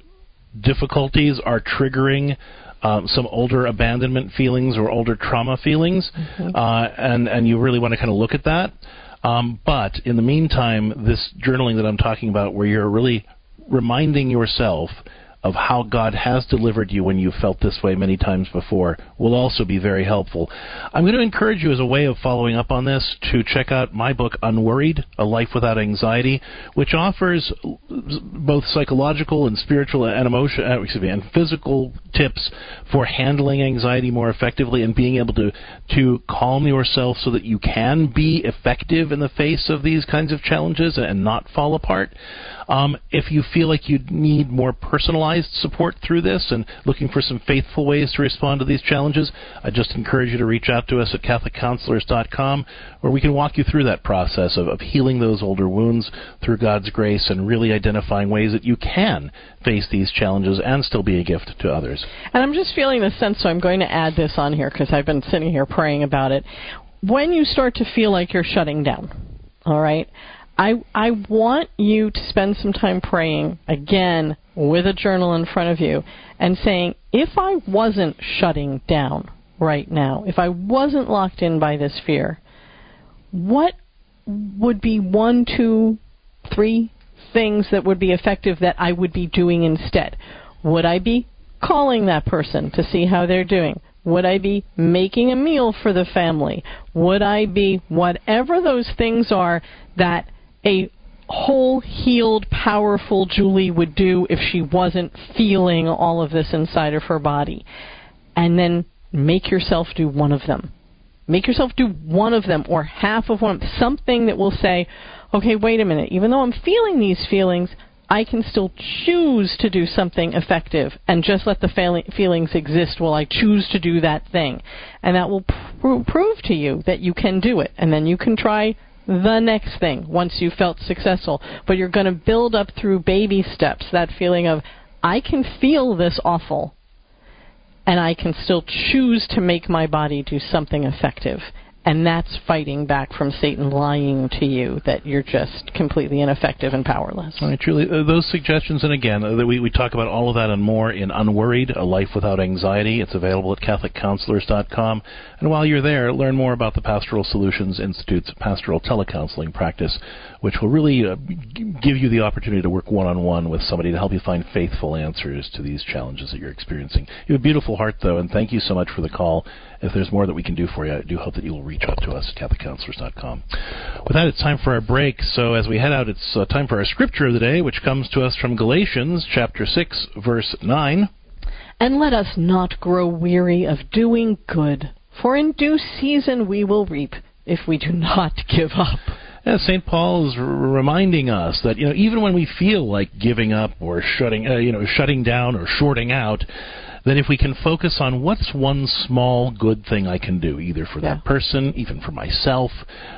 difficulties are triggering um, some older abandonment feelings or older trauma feelings, Mm-hmm. uh, and and you really want to kind of look at that. Um, but in the meantime, this journaling that I'm talking about, where you're really reminding yourself of how God has delivered you when you felt this way many times before will also be very helpful. I'm going to encourage you as a way of following up on this to check out my book Unworried: A Life Without Anxiety, which offers both psychological and spiritual and emotion uh, excuse me, and physical tips for handling anxiety more effectively and being able to to calm yourself so that you can be effective in the face of these kinds of challenges and not fall apart. Um, if you feel like you need more personalized support through this and looking for some faithful ways to respond to these challenges, I just encourage you to reach out to us at CatholicCounselors.com where we can walk you through that process of, of healing those older wounds through God's grace and really identifying ways that you can face these challenges and still be a gift to others. And I'm just feeling the sense, so I'm going to add this on here because I've been sitting here praying about it. When you start to feel like you're shutting down, all right, I I want you to spend some time praying again with a journal in front of you and saying, if I wasn't shutting down right now, if I wasn't locked in by this fear, what would be one, two, three things that would be effective that I would be doing instead? Would I be calling that person to see how they're doing? Would I be making a meal for the family? Would I be whatever those things are that a whole, healed, powerful Julie would do if she wasn't feeling all of this inside of her body? And then make yourself do one of them. Make yourself do one of them or half of one, something that will say, okay, wait a minute, even though I'm feeling these feelings, I can still choose to do something effective and just let the feelings exist while I choose to do that thing. And that will pr- prove to you that you can do it. And then you can try the next thing once you felt successful. But you're going to build up through baby steps that feeling of, I can feel this awful and I can still choose to make my body do something effective. And that's fighting back from Satan lying to you that you're just completely ineffective and powerless. All right, Julie, uh, those suggestions, and again, uh, we, we talk about all of that and more in Unworried, A Life Without Anxiety. It's available at CatholicCounselors.com. And while you're there, learn more about the Pastoral Solutions Institute's pastoral telecounseling practice, which will really uh, give you the opportunity to work one on one with somebody to help you find faithful answers to these challenges that you're experiencing. You have a beautiful heart, though, and thank you so much for the call. If there's more that we can do for you, I do hope that you will reach out to us at CatholicCounselors.com. With that, it's time for our break. So as we head out, it's uh, time for our scripture of the day, which comes to us from Galatians chapter 6, verse 9. And let us not grow weary of doing good, for in due season we will reap if we do not give up. Yeah, St. Paul is r- reminding us that you know even when we feel like giving up or shutting uh, you know shutting down or shorting out, that if we can focus on what's one small good thing I can do, either for that person, even for myself,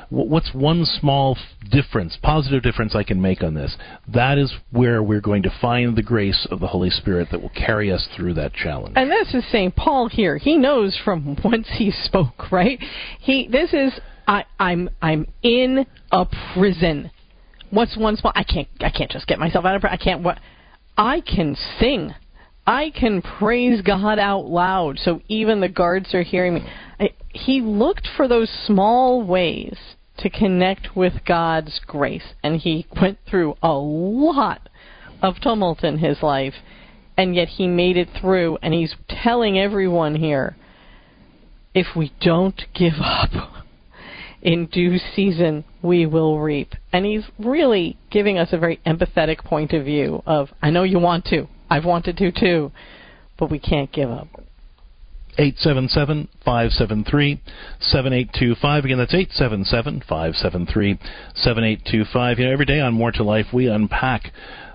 what's one small difference, positive difference I can make on this, that is where we're going to find the grace of the Holy Spirit that will carry us through that challenge. And this is St. Paul here. He knows from whence he spoke, right? He this is I, I'm I'm in a prison. What's one small I can't I can't just get myself out of. I can't what I can sing. I can praise God out loud. So even the guards are hearing me. He looked for those small ways to connect with God's grace and he went through a lot of tumult in his life and yet he made it through and he's telling everyone here if we don't give up in due season we will reap and he's really giving us a very empathetic point of view of i know you want to i've wanted to too but we can't give up 877 573 7825. Again, that's 877 573 7825. You know, every day on More to Life, we unpack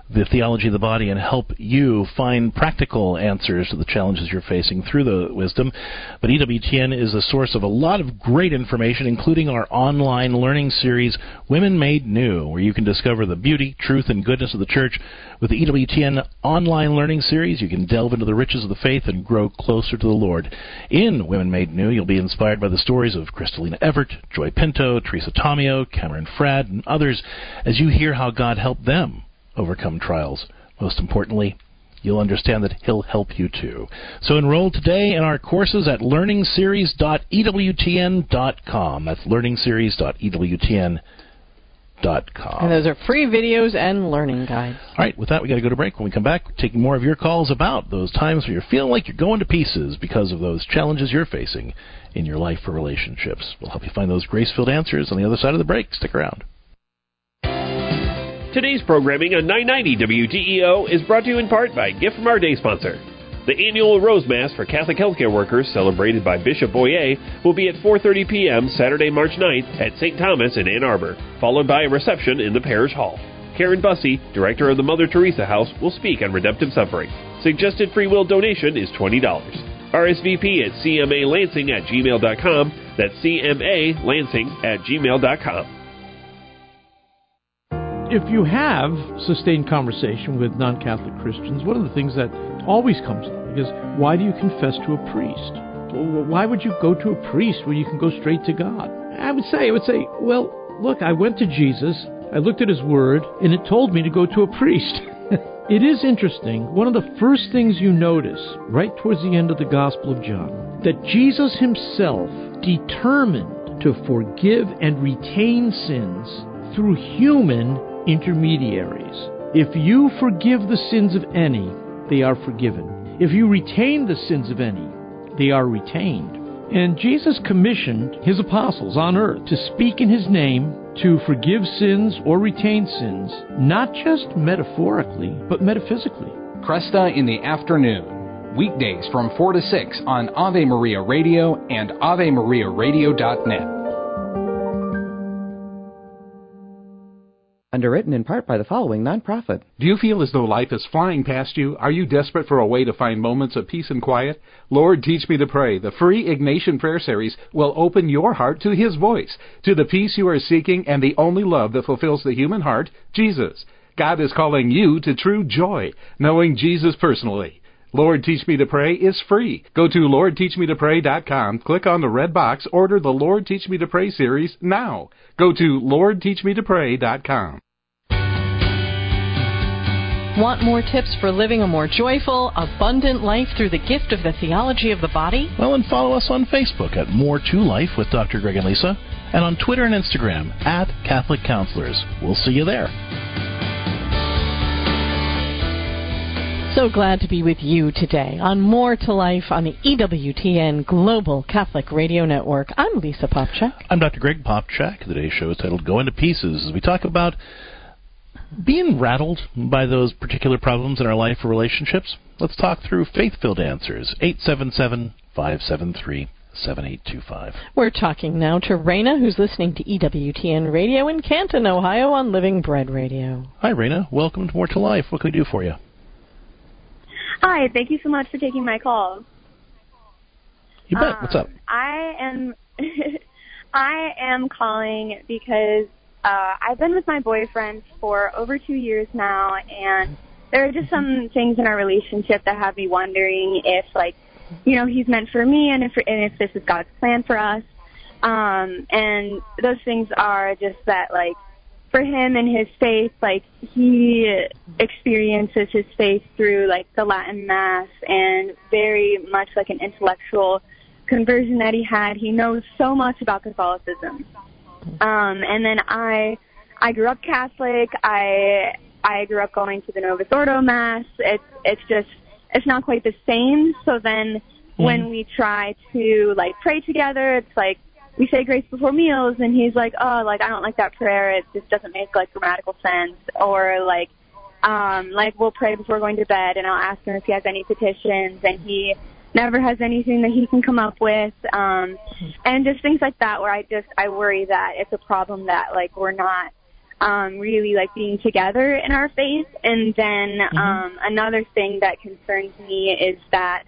the theology of the body and help you find practical answers to the challenges you're facing through the wisdom. But EWTN is a source of a lot of great information, including our online learning series, Women Made New, where you can discover the beauty, truth, and goodness of the church. With the EWTN online learning series, you can delve into the riches of the faith and grow closer to the Lord. In Women Made New, you'll be inspired by the stories of Crystalina Evert, Joy Pinto, Teresa Tomeo, Cameron Fradd, and others as you hear how God helped them overcome trials. Most importantly, you'll understand that he'll help you too. So enroll today in our courses at learningseries.ewtn.com. That's learningseries.ewtn.com. And those are free videos and learning guides. All right, with that, we got to go to break. When we come back, we're taking more of your calls about those times where you're feeling like you're going to pieces because of those challenges you're facing in your life or relationships. We'll help you find those grace filled answers on the other side of the break. Stick around. Today's programming on 990 WDEO is brought to you in part by a gift from our day sponsor. The annual Rose Mass for Catholic healthcare workers, celebrated by Bishop Boyea, will be at 4:30 p.m. Saturday, March 9th at St. Thomas in Ann Arbor, followed by a reception in the parish hall. Karen Bussey, director of the Mother Teresa House, will speak on redemptive suffering. Suggested free will donation is $20. RSVP at cmalansing at gmail.com. That's cmalansing at gmail.com. If you have sustained conversation with non Catholic Christians, one of the things that always comes up is why do you confess to a priest? Why would you go to a priest when you can go straight to God? I would say, I would say, well, look, I went to Jesus, I looked at his word, and it told me to go to a priest. it is interesting. One of the first things you notice right towards the end of the Gospel of John that Jesus himself determined to forgive and retain sins through human intermediaries. If you forgive the sins of any, they are forgiven. If you retain the sins of any, they are retained. And Jesus commissioned his apostles on earth to speak in his name, to forgive sins or retain sins, not just metaphorically, but metaphysically. Kresta in the afternoon, weekdays from 4 to 6 on Ave Maria Radio and AveMariaRadio.net. Underwritten in part by the following nonprofit. Do you feel as though life is flying past you? Are you desperate for a way to find moments of peace and quiet? Lord, teach me to pray. The free Ignatian Prayer Series will open your heart to His voice, to the peace you are seeking, and the only love that fulfills the human heart, Jesus. God is calling you to true joy, knowing Jesus personally. Lord Teach Me to Pray is free. Go to LordTeachMeToPray.com, click on the red box, order the Lord Teach Me to Pray series now. Go to LordTeachMeToPray.com. Want more tips for living a more joyful, abundant life through the gift of the theology of the body? Well, and follow us on Facebook at More to Life with Dr. Greg and Lisa, and on Twitter and Instagram at Catholic Counselors. We'll see you there. So glad to be with you today on More to Life on the EWTN Global Catholic Radio Network. I'm Lisa Popcak. I'm Dr. Greg Popcak. Today's show is titled Going to Pieces as we talk about being rattled by those particular problems in our life or relationships. Let's talk through faith filled answers. 877 573 7825. We're talking now to Raina, who's listening to EWTN Radio in Canton, Ohio on Living Bread Radio. Hi, Raina. Welcome to More to Life. What can we do for you? Hi, thank you so much for taking my call. You bet. Um, What's up? I am I am calling because uh, I've been with my boyfriend for over two years now, and there are just some things in our relationship that have me wondering if, like, you know, he's meant for me, and if and if this is God's plan for us. Um, and those things are just that, like, for him and his faith, like he experiences his faith through like the Latin Mass and very much like an intellectual conversion that he had. He knows so much about Catholicism. Um, and then I, I grew up Catholic. I, I grew up going to the Novus Ordo Mass. It's, it's just, it's not quite the same. So then when we try to like pray together, it's like we say grace before meals and he's like, Oh, like I don't like that prayer, it just doesn't make like grammatical sense or like um like we'll pray before going to bed and I'll ask him if he has any petitions and he never has anything that he can come up with. Um and just things like that where I just I worry that it's a problem that like we're not um really like being together in our faith. And then um another thing that concerns me is that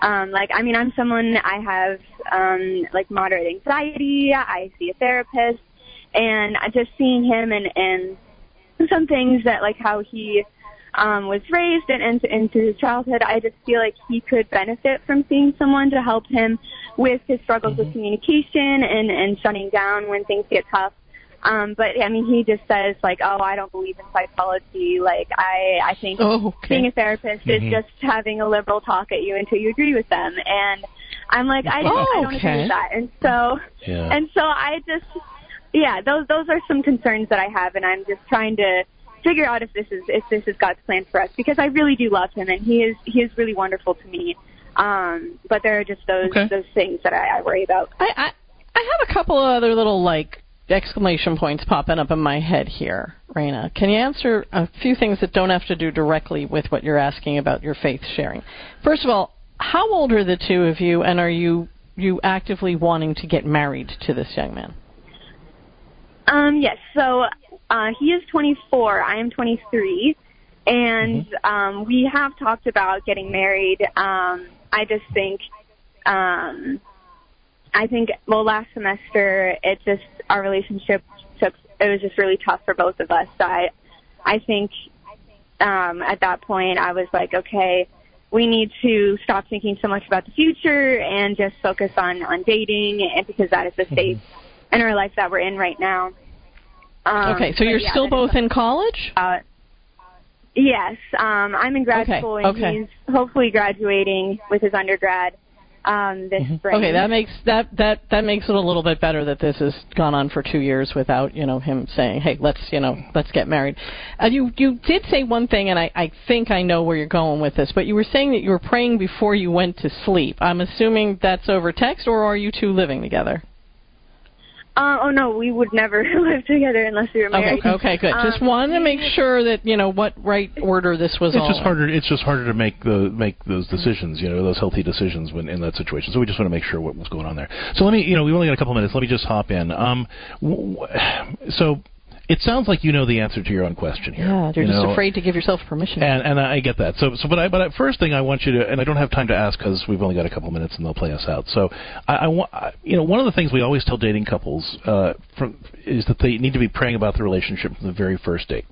um like i mean i'm someone i have um like moderate anxiety. I see a therapist. And I just seeing him and and some things that like how he um was raised and, and into his childhood i just feel like he could benefit from seeing someone to help him with his struggles with communication and and shutting down when things get tough Um, but I mean, he just says like, "Oh, I don't believe in psychology. Like, I I think Oh, okay. being a therapist Mhm. is just having a liberal talk at you until you agree with them." And I'm like, I don't, I don't agree with that. And so, Yeah. and so I just, yeah, those those are some concerns that I have, and I'm just trying to figure out if this is if this is God's plan for us because I really do love him, and he is he is really wonderful to me. Um, but there are just those those things that I, I worry about. I, I I have a couple of other little like exclamation points popping up in my head here, Raina. Can you answer a few things that don't have to do directly with what you're asking about your faith sharing? First of all, how old are the two of you, and are you you actively wanting to get married to this young man? Um, yes. So uh, he is 24. I am 23, and um, we have talked about getting married. Um, I just think, um, I think. Well, last semester it just our relationship took. It was just really tough for both of us. So I, I think um, at that point I was like, okay, we need to stop thinking so much about the future and just focus on on dating, and because that is the state in our life that we're in right now. Um, okay, so you're yeah, still both in college? uh, yes, um, I'm in grad Okay, school, and okay. he's hopefully graduating with his undergrad um, this spring. Okay, that makes that that that makes it a little bit better that this has gone on for two years without you know him saying, "Hey, let's you know let's get married." Uh, you you did say one thing, and I I think I know where you're going with this, but you were saying that you were praying before you went to sleep. I'm assuming that's over text, or are you two living together? Uh, oh no, we would never live together unless we were married. okay, okay, good. Just Um, wanted to make sure that you know what right order this was on. it's all. just in. harder. It's just harder to make the make those decisions. You know, those healthy decisions when in that situation. So we just want to make sure what was going on there. So let me, you know, we've only got a couple minutes. Let me just hop in. Um, w- w- so it sounds like you know the answer to your own question here. Yeah, you're you just know? afraid to give yourself permission. And and I get that. So so but I but first thing I want you to and I don't have time to ask because we've only got a couple minutes and they'll play us out. So I, I want you know one of the things we always tell dating couples uh, from is that they need to be praying about the relationship from the very first date.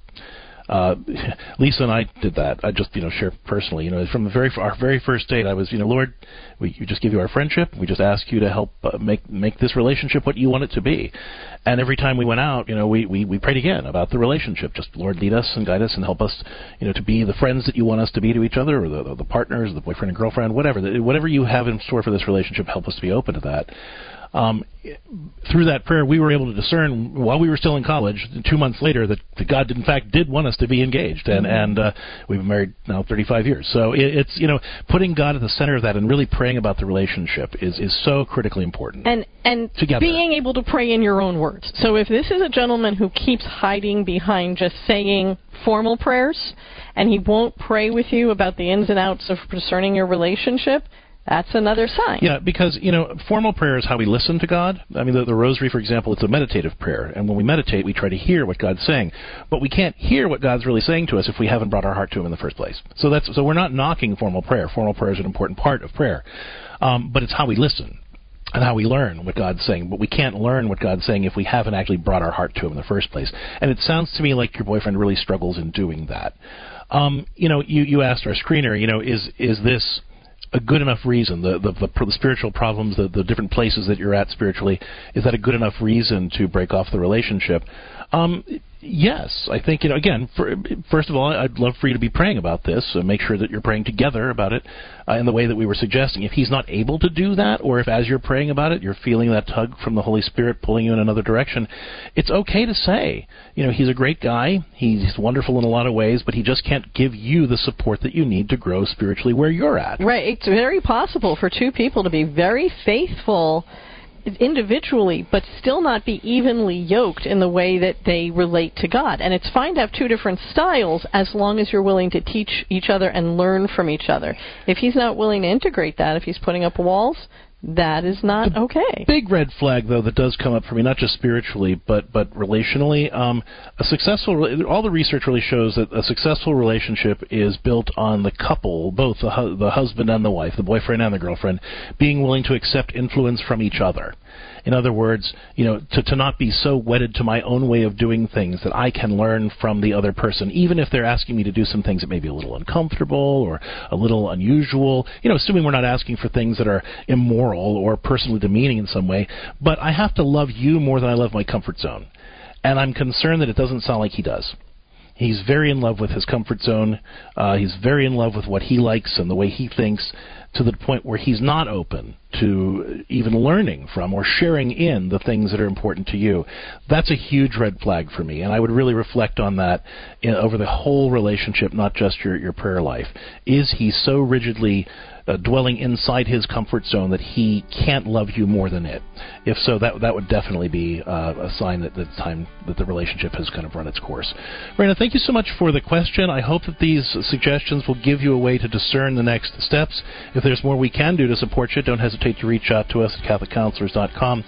Uh, Lisa and I did that. I just, you know, share personally. You know, from the very our very first date, I was, you know, Lord, we just give you our friendship. We just ask you to help uh, make make this relationship what you want it to be. And every time we went out, you know, we, we we prayed again about the relationship. Just Lord, lead us and guide us and help us, you know, to be the friends that you want us to be to each other, or the the partners, the boyfriend and girlfriend, whatever. Whatever you have in store for this relationship, help us to be open to that. Um, through that prayer, we were able to discern while we were still in college, two months later, that, that God, in fact, did want us to be engaged, and and uh, we've been married now 35 years. So it, it's you know putting God at the center of that and really praying about the relationship is is so critically important. and and Together. being able to pray in your own words. So if this is a gentleman who keeps hiding behind just saying formal prayers, and he won't pray with you about the ins and outs of discerning your relationship, that's another sign. Yeah, because you know, formal prayer is how we listen to God. I mean, the, the Rosary, for example, it's a meditative prayer, and when we meditate, we try to hear what God's saying, but we can't hear what God's really saying to us if we haven't brought our heart to Him in the first place. So that's so we're not knocking formal prayer. Formal prayer is an important part of prayer, um, but it's how we listen and how we learn what God's saying. But we can't learn what God's saying if we haven't actually brought our heart to Him in the first place. And it sounds to me like your boyfriend really struggles in doing that. Um, you know, you you asked our screener, you know, is is this a good enough reason the the, the, the spiritual problems the, the different places that you're at spiritually is that a good enough reason to break off the relationship? Um yes i think you know again for, first of all i'd love for you to be praying about this so make sure that you're praying together about it uh, in the way that we were suggesting if he's not able to do that or if as you're praying about it you're feeling that tug from the holy spirit pulling you in another direction it's okay to say you know he's a great guy he's wonderful in a lot of ways but he just can't give you the support that you need to grow spiritually where you're at Right. It's very possible for two people to be very faithful individually, but still not be evenly yoked in the way that they relate to God. And it's fine to have two different styles as long as you're willing to teach each other and learn from each other. If he's not willing to integrate that, if he's putting up walls, that is not okay. big red flag though that does come up for me not just spiritually but but relationally um a successful all the research really shows that a successful relationship is built on the couple both the hu- the husband and the wife the boyfriend and the girlfriend being willing to accept influence from each other in other words you know to to not be so wedded to my own way of doing things that I can learn from the other person even if they're asking me to do some things that may be a little uncomfortable or a little unusual you know assuming we're not asking for things that are immoral or personally demeaning in some way but I have to love you more than I love my comfort zone And I'm concerned that it doesn't sound like he does. He's very in love with his comfort zone. Uh, he's very in love with what he likes and the way he thinks to the point where he's not open to even learning from or sharing in the things that are important to you. That's a huge red flag for me, and I would really reflect on that in, over the whole relationship, not just your your prayer life. Is he so rigidly uh, dwelling inside his comfort zone that he can't love you more than it. If so, that that would definitely be uh, a sign that the time that the relationship has kind of run its course. Raina, thank you so much for the question. I hope that these suggestions will give you a way to discern the next steps. If there's more we can do to support you, don't hesitate to reach out to us at CatholicCounselors.com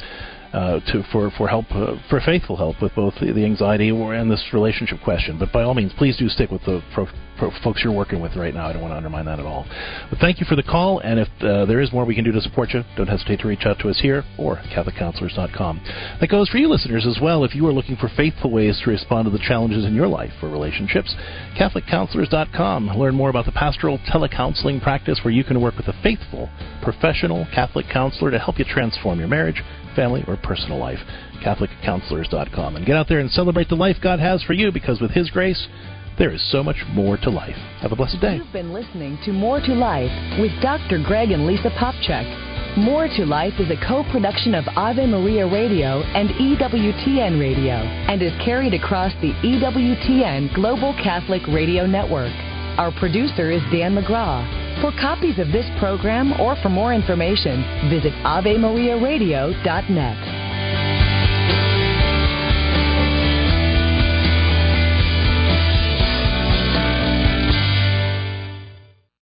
uh, to for for help uh, for faithful help with both the, the anxiety and this relationship question. But by all means, please do stick with the pro, pro, folks you're working with right now. I don't want to undermine that at all. But thank you for the call, and if uh, there is more we can do to support you, don't hesitate to reach out to us here or CatholicCounselors.com. That goes for you listeners as well. If you are looking for faithful ways to respond to the challenges in your life or relationships, CatholicCounselors.com. Learn more about the pastoral telecounseling practice where you can work with a faithful, professional Catholic counselor to help you transform your marriage family, or personal life. CatholicCounselors.com. And get out there and celebrate the life God has for you because with His grace, there is so much more to life. Have a blessed day. You've been listening to More to Life with Dr. Greg and Lisa Popcak. More to Life is a co production of Ave Maria Radio and EWTN Radio and is carried across the EWTN Global Catholic Radio Network. Our producer is Dan McGraw. For copies of this program or for more information, visit AveMariaRadio.net.